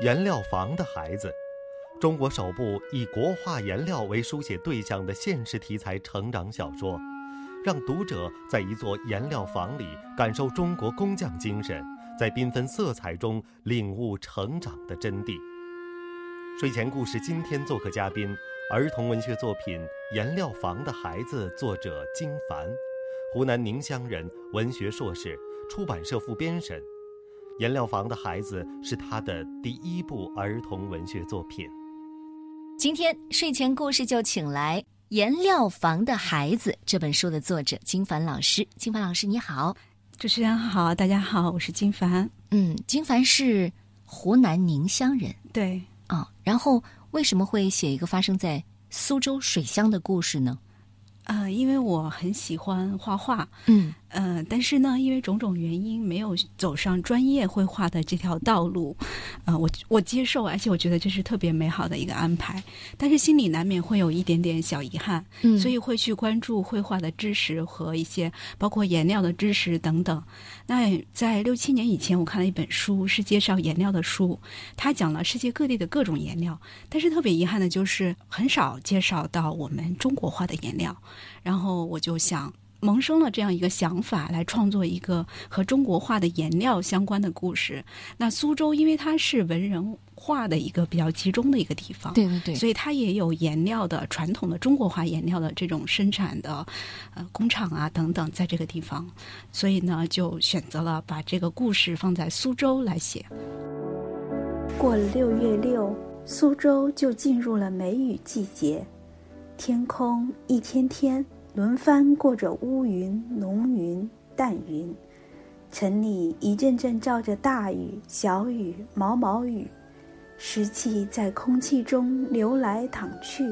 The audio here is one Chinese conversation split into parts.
颜料房的孩子，中国首部以国画颜料为书写对象的现实题材成长小说，让读者在一座颜料房里感受中国工匠精神，在缤纷色彩中领悟成长的真谛。睡前故事今天做客嘉宾，儿童文学作品《颜料房的孩子》，作者金凡，湖南宁乡人，文学硕士，出版社副编审。颜料房的孩子是他的第一部儿童文学作品。今天睡前故事就请来《颜料房的孩子》这本书的作者金凡老师。金凡老师，你好，主持人好，大家好，我是金凡。嗯，金凡是湖南宁乡人，对啊。然后为什么会写一个发生在苏州水乡的故事呢？呃，因为我很喜欢画画，嗯。嗯，但是呢，因为种种原因，没有走上专业绘画的这条道路。呃，我我接受，而且我觉得这是特别美好的一个安排。但是心里难免会有一点点小遗憾，嗯，所以会去关注绘画的知识和一些包括颜料的知识等等。那在六七年以前，我看了一本书，是介绍颜料的书，它讲了世界各地的各种颜料，但是特别遗憾的就是很少介绍到我们中国画的颜料。然后我就想。萌生了这样一个想法，来创作一个和中国画的颜料相关的故事。那苏州，因为它是文人画的一个比较集中的一个地方，对对对，所以它也有颜料的传统的中国画颜料的这种生产的呃工厂啊等等，在这个地方，所以呢，就选择了把这个故事放在苏州来写。过了六月六，苏州就进入了梅雨季节，天空一天天。轮番过着乌云、浓云、淡云，城里一阵阵照着大雨、小雨、毛毛雨，湿气在空气中流来淌去。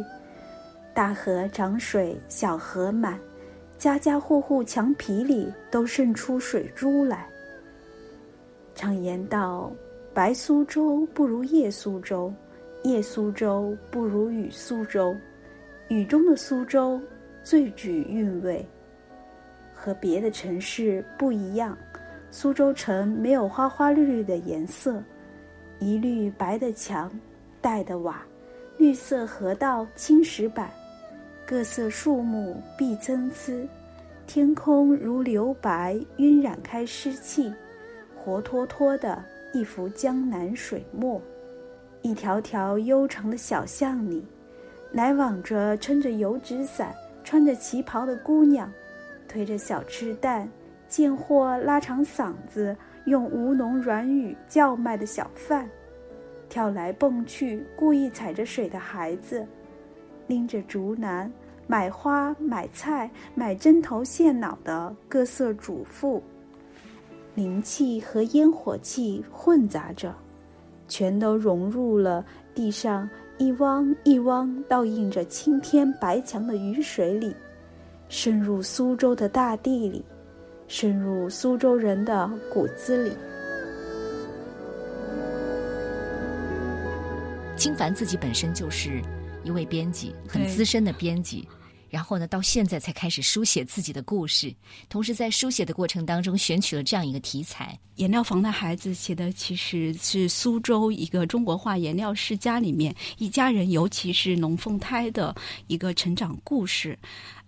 大河涨水，小河满，家家户户墙皮里都渗出水珠来。常言道：“白苏州不如夜苏州，夜苏州不如雨苏州。”雨中的苏州。最具韵味，和别的城市不一样。苏州城没有花花绿绿的颜色，一律白的墙，黛的瓦，绿色河道，青石板，各色树木碧参差，天空如留白，晕染开湿气，活脱脱的一幅江南水墨。一条条悠长的小巷里，来往着撑着油纸伞。穿着旗袍的姑娘，推着小吃担，贱货拉长嗓子用吴侬软语叫卖的小贩，跳来蹦去故意踩着水的孩子，拎着竹篮买花买菜买针头线脑的各色主妇，灵气和烟火气混杂着，全都融入了地上。一汪一汪倒映着青天白墙的雨水里，渗入苏州的大地里，渗入苏州人的骨子里。金凡自己本身就是一位编辑，很资深的编辑。然后呢，到现在才开始书写自己的故事，同时在书写的过程当中选取了这样一个题材。颜料房的孩子写的其实是苏州一个中国画颜料世家里面一家人，尤其是龙凤胎的一个成长故事。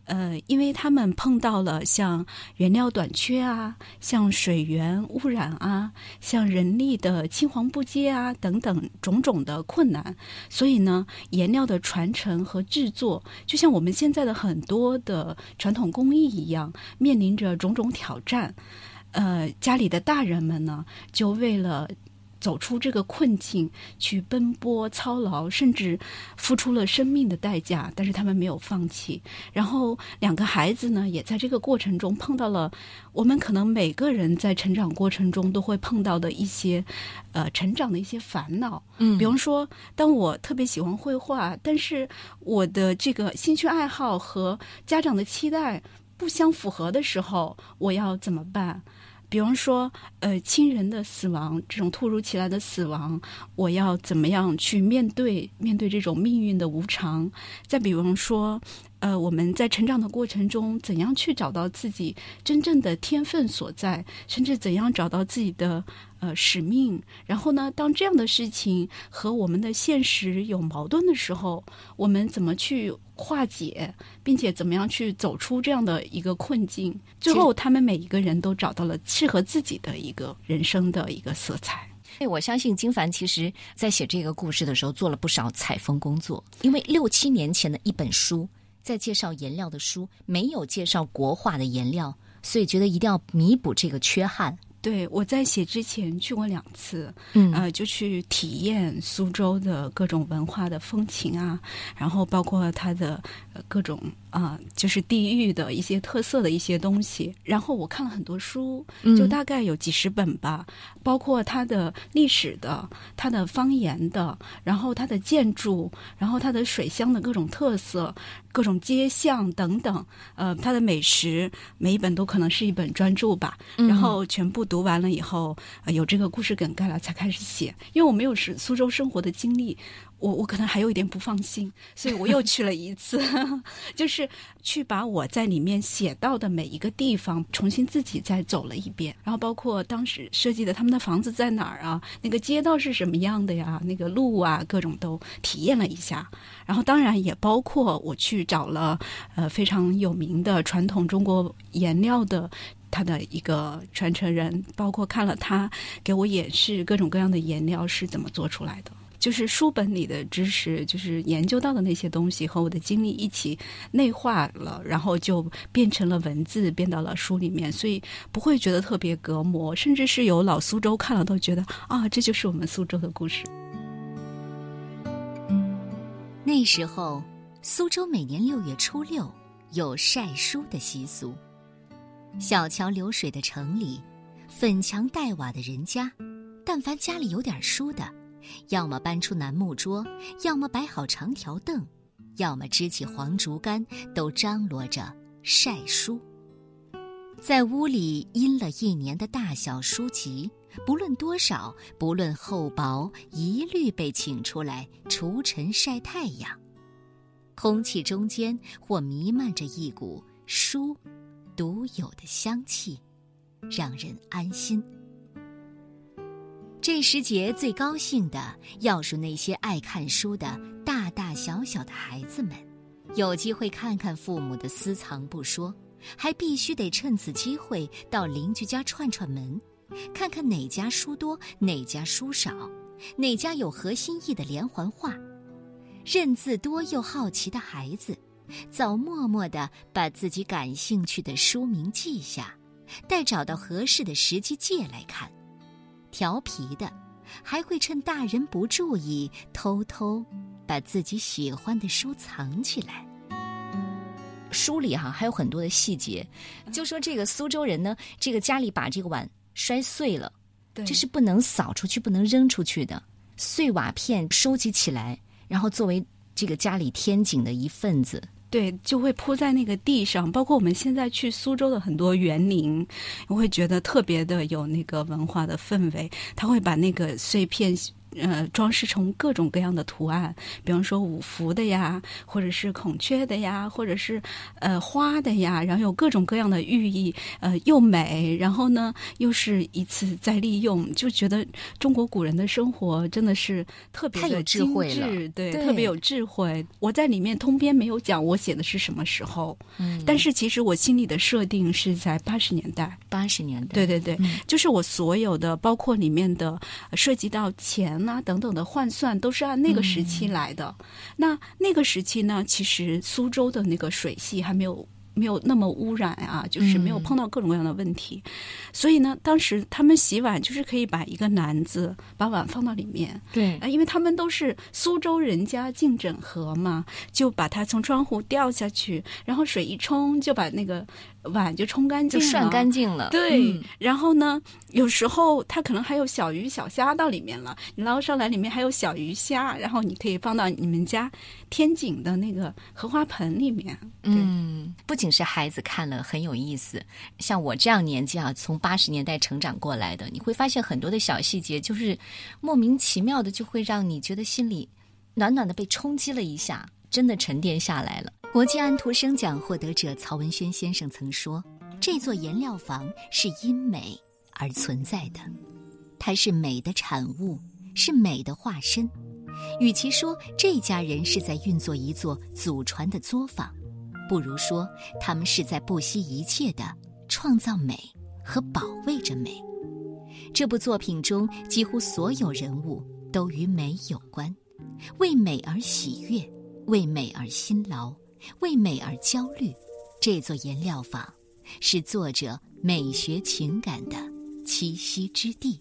呃，因为他们碰到了像原料短缺啊，像水源污染啊，像人力的青黄不接啊等等种种的困难，所以呢，颜料的传承和制作，就像我们现在的很多的传统工艺一样，面临着种种挑战。呃，家里的大人们呢，就为了。走出这个困境，去奔波操劳，甚至付出了生命的代价，但是他们没有放弃。然后两个孩子呢，也在这个过程中碰到了我们可能每个人在成长过程中都会碰到的一些呃成长的一些烦恼。嗯，比方说，当我特别喜欢绘画，但是我的这个兴趣爱好和家长的期待不相符合的时候，我要怎么办？比方说，呃，亲人的死亡，这种突如其来的死亡，我要怎么样去面对？面对这种命运的无常。再比方说，呃，我们在成长的过程中，怎样去找到自己真正的天分所在，甚至怎样找到自己的呃使命。然后呢，当这样的事情和我们的现实有矛盾的时候，我们怎么去化解，并且怎么样去走出这样的一个困境？最后，他们每一个人都找到了适合自己的一个人生的一个色彩。哎，我相信金凡其实在写这个故事的时候做了不少采风工作，因为六七年前的一本书在介绍颜料的书没有介绍国画的颜料，所以觉得一定要弥补这个缺憾。对，我在写之前去过两次，嗯呃，就去体验苏州的各种文化的风情啊，然后包括它的呃各种啊、就是地域的一些特色的一些东西。然后我看了很多书，嗯就大概有几十本吧，包括它的历史的、它的方言的，然后它的建筑，然后它的水乡的各种特色、各种街巷等等，呃，它的美食，每一本都可能是一本专著吧。嗯然后全部读完了以后，呃、有这个故事梗概了，才开始写。因为我没有是苏州生活的经历，我我可能还有一点不放心，所以我又去了一次，就是去把我在里面写到的每一个地方重新自己再走了一遍，然后包括当时设计的他们的房子在哪儿啊，那个街道是什么样的呀，那个路啊，各种都体验了一下。然后当然也包括我去找了呃非常有名的传统中国颜料的。他的一个传承人，包括看了他给我演示各种各样的颜料是怎么做出来的，就是书本里的知识，就是研究到的那些东西和我的经历一起内化了，然后就变成了文字，变到了书里面，所以不会觉得特别隔膜，甚至是有老苏州看了都觉得啊，这就是我们苏州的故事。那时候，苏州每年六月初六有晒书的习俗。小桥流水的城里，粉墙黛瓦的人家，但凡家里有点书的，要么搬出楠木桌，要么摆好长条凳，要么支起黄竹竿，都张罗着晒书。在屋里印了一年的大小书籍，不论多少，不论厚薄，一律被请出来除尘晒太阳。空气中间或弥漫着一股书独有的香气，让人安心。这时节最高兴的，要数那些爱看书的大大小小的孩子们，有机会看看父母的私藏不说，还必须得趁此机会到邻居家串串门，看看哪家书多，哪家书少，哪家有合心意的连环画。认字多又好奇的孩子，早默默地把自己感兴趣的书名记下，待找到合适的时机借来看。调皮的，还会趁大人不注意，偷偷把自己喜欢的书藏起来。书里哈、还有很多的细节，就说这个苏州人呢，这个家里把这个碗摔碎了，对这是不能扫出去、不能扔出去的。碎瓦片收集起来，然后作为这个家里天井的一份子。对，就会铺在那个地上。包括我们现在去苏州的很多园林，我会觉得特别的有那个文化的氛围。他会把那个碎片。呃，装饰成各种各样的图案，比方说五福的呀，或者是孔雀的呀，或者是呃花的呀，然后有各种各样的寓意，呃，又美，然后呢又是一次再利用，就觉得中国古人的生活真的是特别太有的智慧了精致对，对特别有智慧。我在里面通篇没有讲我写的是什么时候，嗯但是其实我心里的设定是在八十年代。八十年代，对对对，嗯就是我所有的，包括里面的呃涉及到钱啊等等的换算，都是按那个时期来的。那那个时期呢，其实苏州的那个水系还没有。没有那么污染啊，就是没有嗯碰到各种各样的问题，所以呢，当时他们洗碗就是可以把一个篮子把碗放到里面，对。啊，因为他们都是苏州人家进整河嘛，就把它从窗户掉下去，然后水一冲就把那个碗就冲干净了，就涮干净了。对，嗯。然后呢，有时候它可能还有小鱼小虾到里面了，你捞上来里面还有小鱼虾，然后你可以放到你们家天井的那个荷花盆里面。嗯，不仅是孩子看了很有意思，像我这样年纪啊，从八十年代成长过来的，你会发现很多的小细节，就是莫名其妙的就会让你觉得心里暖暖的被冲击了一下，真的沉淀下来了。国际安徒生奖获得者曹文轩先生曾说：“这座颜料房是因美而存在的，它是美的产物，是美的化身。与其说这家人是在运作一座祖传的作坊，不如说他们是在不惜一切的创造美和保卫着美。这部作品中几乎所有人物都与美有关，为美而喜悦，为美而辛劳。”为美而焦虑，这座颜料坊是作者美学情感的栖息之地。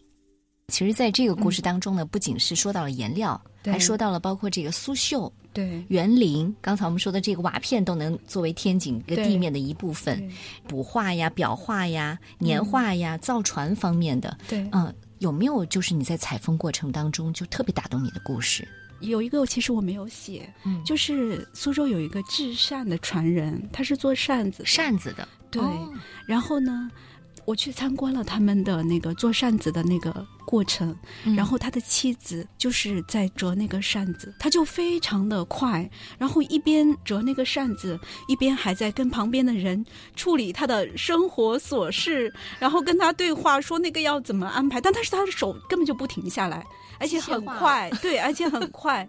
其实，在这个故事当中呢，不仅是说到了颜料，还说到了包括这个苏绣、对园林。刚才我们说的这个瓦片都能作为天井一个地面的一部分，补画呀、裱画呀、年画呀、造船方面的。对，嗯，有没有就是你在采风过程当中就特别打动你的故事？有一个其实我没有写，嗯，就是苏州有一个制扇的传人，他是做扇子扇子的，对。然后呢，我去参观了他们的那个做扇子的那个过程，然后他的妻子就是在折那个扇子，他就非常的快，然后一边折那个扇子，一边还在跟旁边的人处理他的生活琐事，然后跟他对话说那个要怎么安排，但但是他的手根本就不停下来。而且很快，对，而且很快，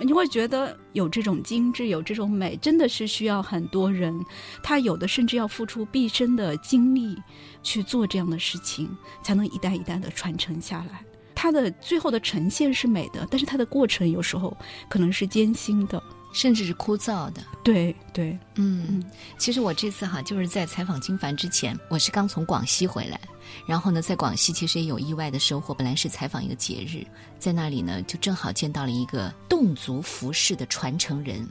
你会觉得有这种精致，有这种美，真的是需要很多人，他有的甚至要付出毕生的精力去做这样的事情，才能一代一代的传承下来。它的最后的呈现是美的，但是它的过程有时候可能是艰辛的。甚至是枯燥的，对对，嗯，其实我这次哈就是在采访金凡之前，我是刚从广西回来，然后呢，在广西其实也有意外的收获。本来是采访一个节日，在那里呢，就正好见到了一个侗族服饰的传承人。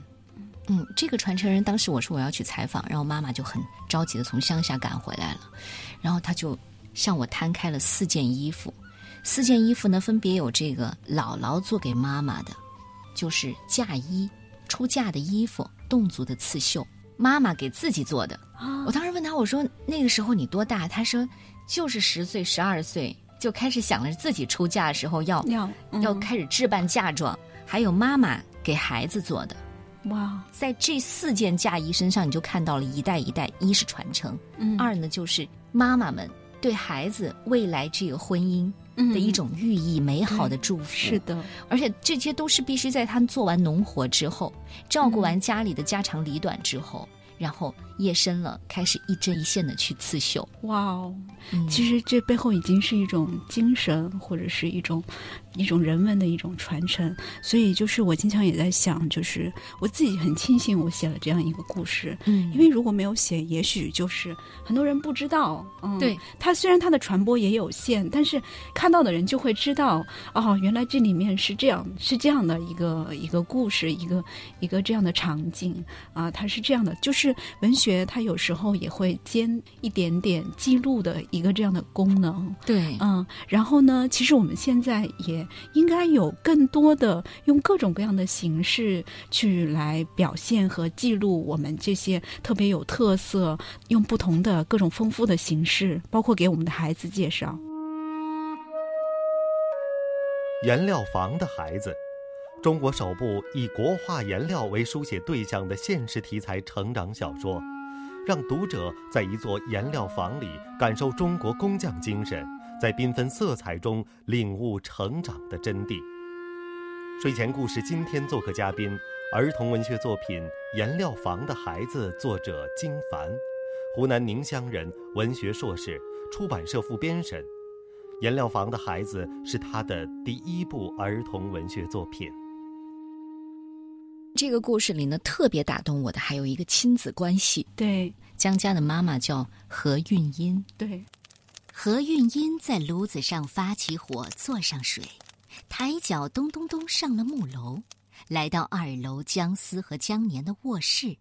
嗯，这个传承人当时我说我要去采访，然后妈妈就很着急的从乡下赶回来了，然后他就向我摊开了四件衣服，四件衣服呢分别有这个姥姥做给妈妈的，就是嫁衣。出嫁的衣服，侗族的刺绣，妈妈给自己做的。我当时问他，我说那个时候你多大？他说就是十岁、十二岁就开始想着自己出嫁的时候要要要开始置办嫁妆，还有妈妈给孩子做的。哇，在这四件嫁衣身上，你就看到了一代一代，一是传承，二呢就是妈妈们对孩子未来这个婚姻。的一种寓意，美好的祝福。是的，而且这些都是必须在他们做完农活之后，照顾完家里的家长里短之后，然后。夜深了，开始一针一线的去刺绣。哇哦，其实这背后已经是一种精神，或者是一种一种人文的一种传承。所以，就是我经常也在想，就是我自己很庆幸我写了这样一个故事。嗯，因为如果没有写，也许就是很多人不知道。嗯，对，它虽然它的传播也有限，但是看到的人就会知道，哦，原来这里面是这样，是这样的一个一个故事，一个一个这样的场景啊，它是这样的，就是文学。学它有时候也会兼一点点记录的一个这样的功能，对，嗯，然后呢，其实我们现在也应该有更多的用各种各样的形式去来表现和记录我们这些特别有特色，用不同的各种丰富的形式，包括给我们的孩子介绍。颜料房的孩子。中国首部以国画颜料为书写对象的现实题材成长小说，让读者在一座颜料房里感受中国工匠精神，在缤纷色彩中领悟成长的真谛。睡前故事今天做客嘉宾，儿童文学作品《颜料房的孩子》，作者金凡，湖南宁乡人，文学硕士，出版社副编审。《颜料房的孩子》是他的第一部儿童文学作品。这个故事里呢，特别打动我的还有一个亲子关系。对，江家的妈妈叫何韵音。对，何韵音在炉子上发起火，坐上水，抬脚咚咚咚上了木楼，来到二楼江思和江年的卧室。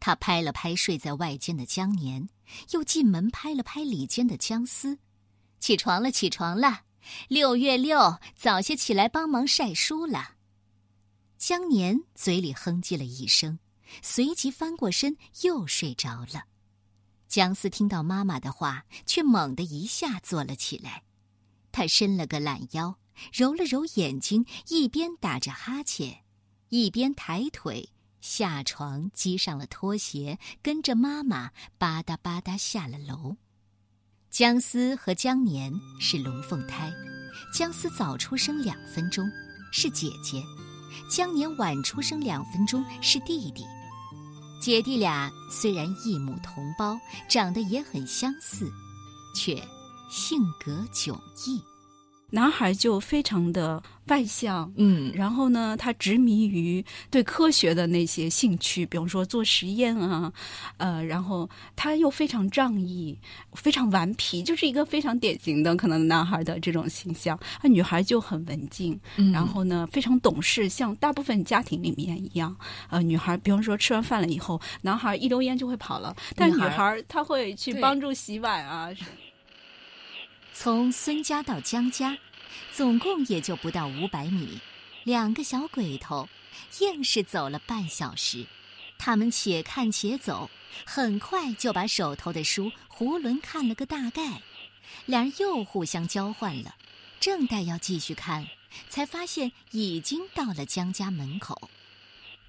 他拍了拍睡在外间的江年，又进门拍了拍里间的江思：“起床了，起床了，六月六，早些起来帮忙晒书了。”江年嘴里哼唧了一声，随即翻过身又睡着了。江思听到妈妈的话，却猛地一下坐了起来。他伸了个懒腰，揉了揉眼睛，一边打着哈欠，一边抬腿下床系上了拖鞋，跟着妈妈吧嗒吧嗒下了楼。姜思和姜年是龙凤胎，姜思早出生两分钟，是姐姐；江年晚出生两分钟，是弟弟。姐弟俩虽然异母同胞，长得也很相似，却性格迥异。男孩就非常的外向，嗯，然后呢，他执迷于对科学的那些兴趣，比如说做实验啊，呃，然后他又非常仗义，非常顽皮，就是一个非常典型的可能男孩的这种形象。那女孩就很文静，然后呢，非常懂事，像大部分家庭里面一样。呃，女孩，比方说吃完饭了以后，男孩一溜烟就会跑了，但女孩她会去帮助洗碗啊。从孙家到江家，总共也就不到五百米，两个小鬼头硬是走了半小时。他们且看且走，很快就把手头的书囫囵看了个大概。两人又互相交换了，正待要继续看，才发现已经到了江家门口。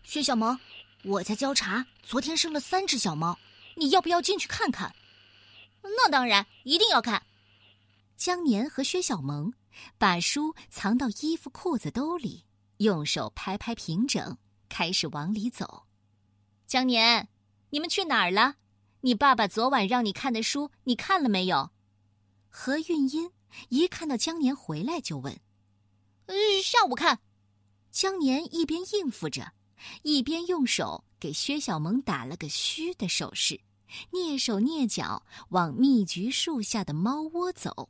薛小萌，我在交茶，昨天生了三只小猫，你要不要进去看看？那当然，一定要看。江年和薛小萌把书藏到衣服裤子兜里，用手拍拍平整，开始往里走。江年，你们去哪儿了？你爸爸昨晚让你看的书，你看了没有？何韵音一看到江年回来就问：“呃，下午看。”江年一边应付着，一边用手给薛小萌打了个嘘的手势，蹑手蹑脚往蜜橘树下的猫窝走。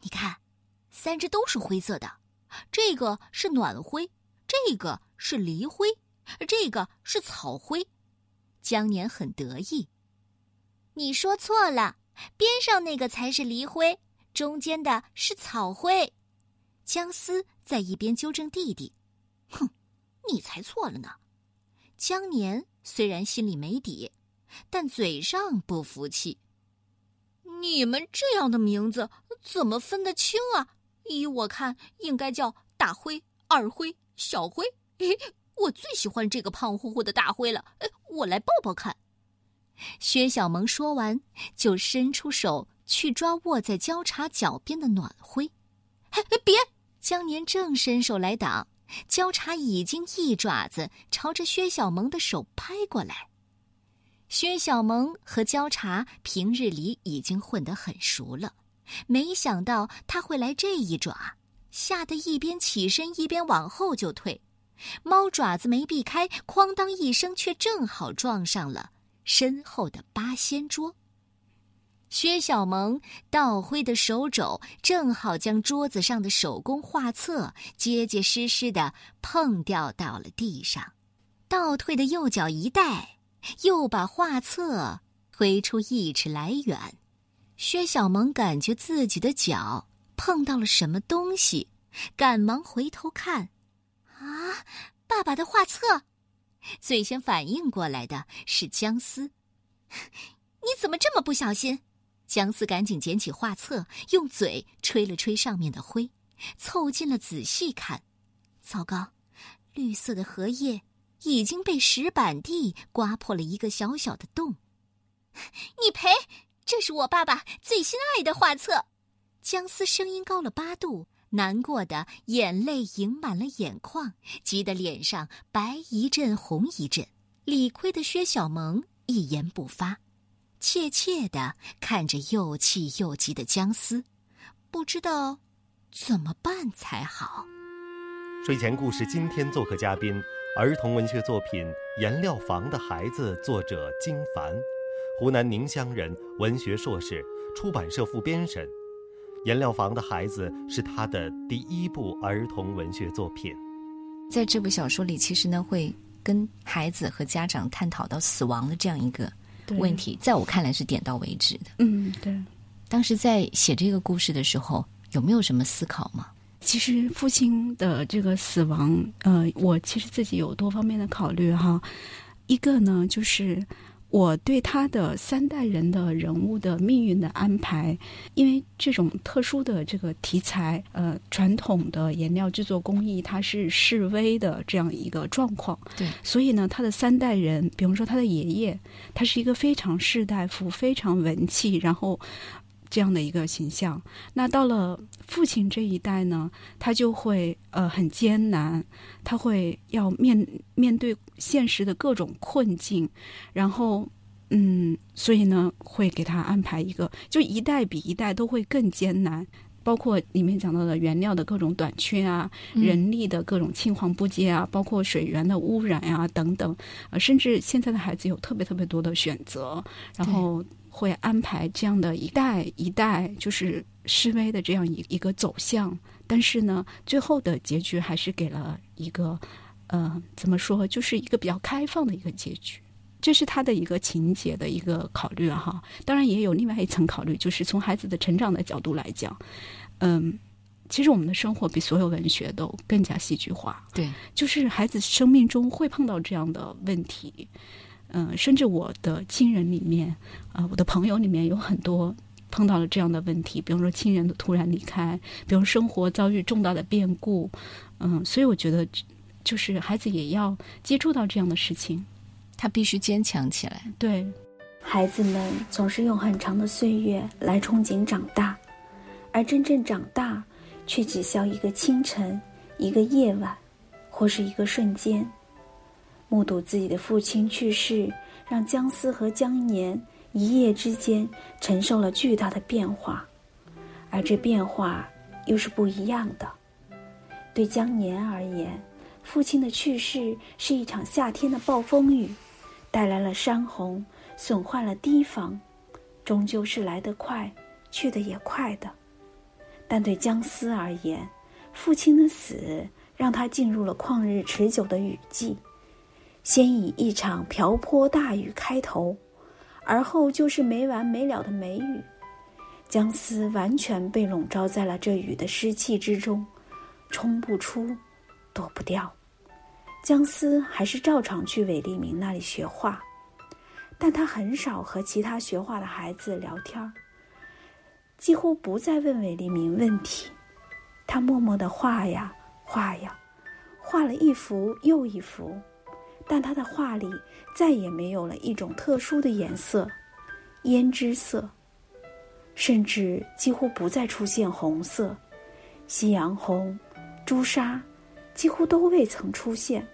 你看，三只都是灰色的，这个是暖灰，这个是梨灰，这个是草灰。江年很得意。你说错了，边上那个才是梨灰，中间的是草灰。姜思在一边纠正弟弟：“哼，你才错了呢。”江年虽然心里没底，但嘴上不服气。你们这样的名字怎么分得清啊？依我看，应该叫大灰、二灰、小灰。我最喜欢这个胖乎乎的大灰了。我来抱抱看。薛小萌说完，就伸出手去抓卧在交叉脚边的暖灰。哎，别！江年正伸手来挡，交叉已经一爪子朝着薛小萌的手拍过来。薛小萌和焦茶平日里已经混得很熟了，没想到他会来这一爪，吓得一边起身一边往后就退，猫爪子没避开，哐当一声，却正好撞上了身后的八仙桌。薛小萌倒挥的手肘正好将桌子上的手工画册结结实实的碰掉到了地上，倒退的右脚一带。又把画册推出一尺来远，薛小萌感觉自己的脚碰到了什么东西，赶忙回头看，啊，爸爸的画册！最先反应过来的是姜思，你怎么这么不小心？姜思赶紧捡起画册，用嘴吹了吹上面的灰，凑近了仔细看，糟糕，绿色的荷叶。已经被石板地刮破了一个小小的洞，你赔！这是我爸爸最心爱的画册。姜思声音高了八度，难过的眼泪盈满了眼眶，急得脸上白一阵红一阵。理亏的薛小萌一言不发，怯怯的看着又气又急的姜思，不知道怎么办才好。睡前故事今天做客嘉宾。儿童文学作品《颜料房的孩子》，作者金凡，湖南宁乡人，文学硕士，出版社副编审。《颜料房的孩子》是他的第一部儿童文学作品。在这部小说里，其实呢，会跟孩子和家长探讨到死亡的这样一个问题，在我看来是点到为止的。嗯，对。当时在写这个故事的时候，有没有什么思考吗？其实父亲的这个死亡，呃，我其实自己有多方面的考虑哈。一个呢，就是我对他的三代人的人物的命运的安排，因为这种特殊的这个题材，呃，传统的颜料制作工艺它是示威的这样一个状况，对，所以呢，他的三代人，比方说他的爷爷，他是一个非常士大夫、非常文气，然后这样的一个形象。那到了父亲这一代呢，他就会呃很艰难，他会要面面对现实的各种困境，然后嗯，所以呢会给他安排一个，就一代比一代都会更艰难。包括里面讲到的原料的各种短缺啊，人力的各种青黄不接啊，包括水源的污染啊等等，呃，甚至现在的孩子有特别特别多的选择，然后会安排这样的一代一代就是示威的这样一一个走向，但是呢，最后的结局还是给了一个呃，怎么说，就是一个比较开放的一个结局。这是他的一个情节的一个考虑哈，当然也有另外一层考虑，就是从孩子的成长的角度来讲，嗯，其实我们的生活比所有文学都更加戏剧化，对，就是孩子生命中会碰到这样的问题，嗯，甚至我的亲人里面，啊，我的朋友里面有很多碰到了这样的问题，比如说亲人的突然离开，比如生活遭遇重大的变故，嗯，所以我觉得，就是孩子也要接触到这样的事情。他必须坚强起来。对，孩子们总是用很长的岁月来憧憬长大，而真正长大，却只消一个清晨、一个夜晚，或是一个瞬间。目睹自己的父亲去世，让姜思和姜年一夜之间承受了巨大的变化，而这变化又是不一样的。对姜年而言，父亲的去世是一场夏天的暴风雨。带来了山洪，损坏了堤防，终究是来得快，去得也快的。但对姜思而言，父亲的死让他进入了旷日持久的雨季，先以一场瓢泼大雨开头，而后就是没完没了的梅雨。姜思完全被笼罩在了这雨的湿气之中，冲不出，躲不掉。姜思还是照常去韦立明那里学画，但他很少和其他学画的孩子聊天几乎不再问韦立明问题。他默默的画呀画呀，画了一幅又一幅，但他的画里再也没有了一种特殊的颜色——胭脂色，甚至几乎不再出现红色，夕阳红、朱砂。几乎都未曾出现。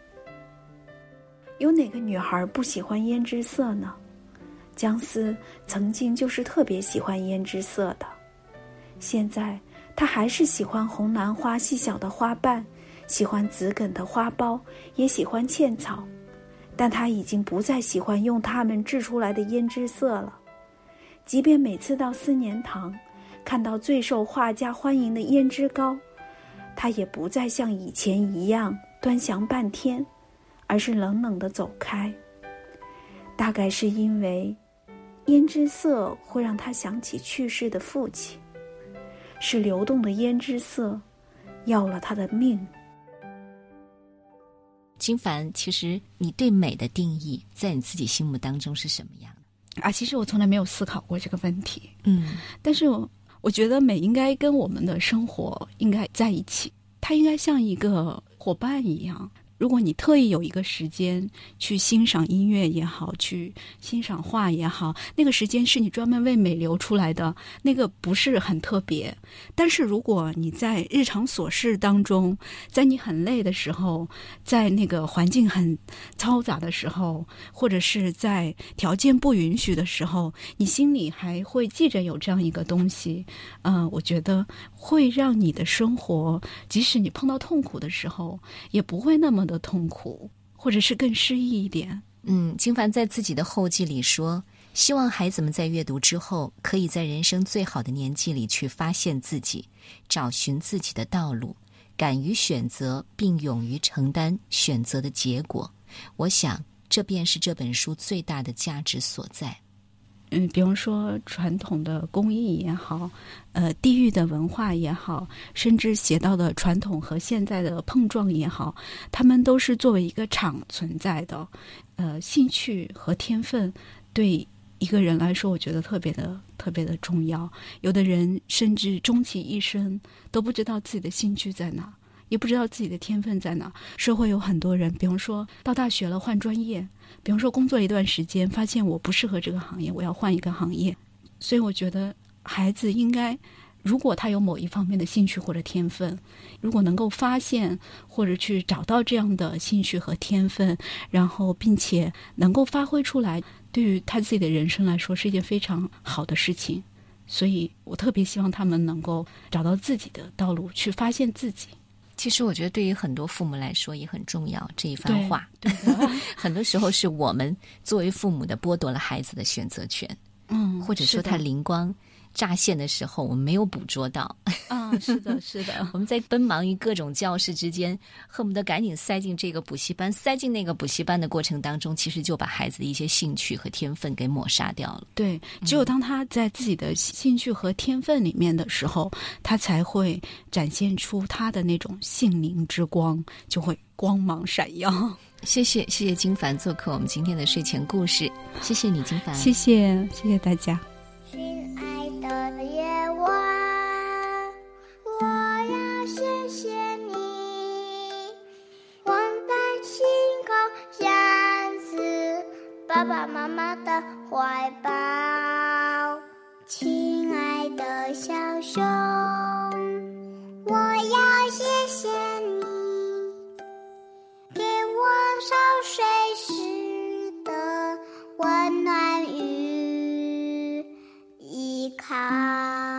有哪个女孩不喜欢胭脂色呢？姜思曾经就是特别喜欢胭脂色的，现在他还是喜欢红兰花细小的花瓣，喜欢紫梗的花苞，也喜欢茜草，但他已经不再喜欢用它们制出来的胭脂色了。即便每次到思年堂，看到最受画家欢迎的胭脂膏。他也不再像以前一样端详半天，而是冷冷的走开。大概是因为，胭脂色会让他想起去世的父亲，是流动的胭脂色，要了他的命。金凡，其实你对美的定义，在你自己心目当中是什么样的？啊，其实我从来没有思考过这个问题。嗯，但是。我觉得美应该跟我们的生活应该在一起，它应该像一个伙伴一样。如果你特意有一个时间去欣赏音乐也好，去欣赏画也好，那个时间是你专门为美留出来的，那个不是很特别。但是如果你在日常琐事当中，在你很累的时候，在那个环境很嘈杂的时候，或者是在条件不允许的时候，你心里还会记着有这样一个东西，嗯，我觉得会让你的生活，即使你碰到痛苦的时候，也不会那么。的的痛苦，或者是更诗意一点。嗯，金凡在自己的后记里说，希望孩子们在阅读之后，可以在人生最好的年纪里去发现自己，找寻自己的道路，敢于选择，并勇于承担选择的结果。我想，这便是这本书最大的价值所在。嗯，比方说传统的工艺也好，呃，地域的文化也好，甚至写到的传统和现在的碰撞也好，他们都是作为一个场存在的。呃，兴趣和天分对一个人来说，我觉得特别的特别的重要。有的人甚至终其一生都不知道自己的兴趣在哪，也不知道自己的天分在哪。社会有很多人，比方说到大学了换专业，比方说工作一段时间，发现我不适合这个行业，我要换一个行业。所以我觉得孩子应该。如果他有某一方面的兴趣或者天分，如果能够发现或者去找到这样的兴趣和天分，然后并且能够发挥出来，对于他自己的人生来说是一件非常好的事情。所以我特别希望他们能够找到自己的道路，去发现自己。其实我觉得对于很多父母来说也很重要这一番话。对，很多时候是我们作为父母的剥夺了孩子的选择权。嗯，或者说他灵光。乍现的时候，我们没有捕捉到。啊，是的，是的。我们在奔忙于各种教室之间，恨不得赶紧塞进这个补习班，塞进那个补习班的过程当中，其实就把孩子的一些兴趣和天分给抹杀掉了。对，只有当他在自己的兴趣和天分里面的时候，他才会展现出他的那种性灵之光，就会光芒闪耀。谢谢，谢谢金凡做客我们今天的睡前故事。谢谢你，金凡。谢谢，谢谢大家。的夜晚，我要谢谢你，万般星空，样子，爸爸妈妈的怀抱，亲爱的小熊，我要谢谢你。给我烧水。好。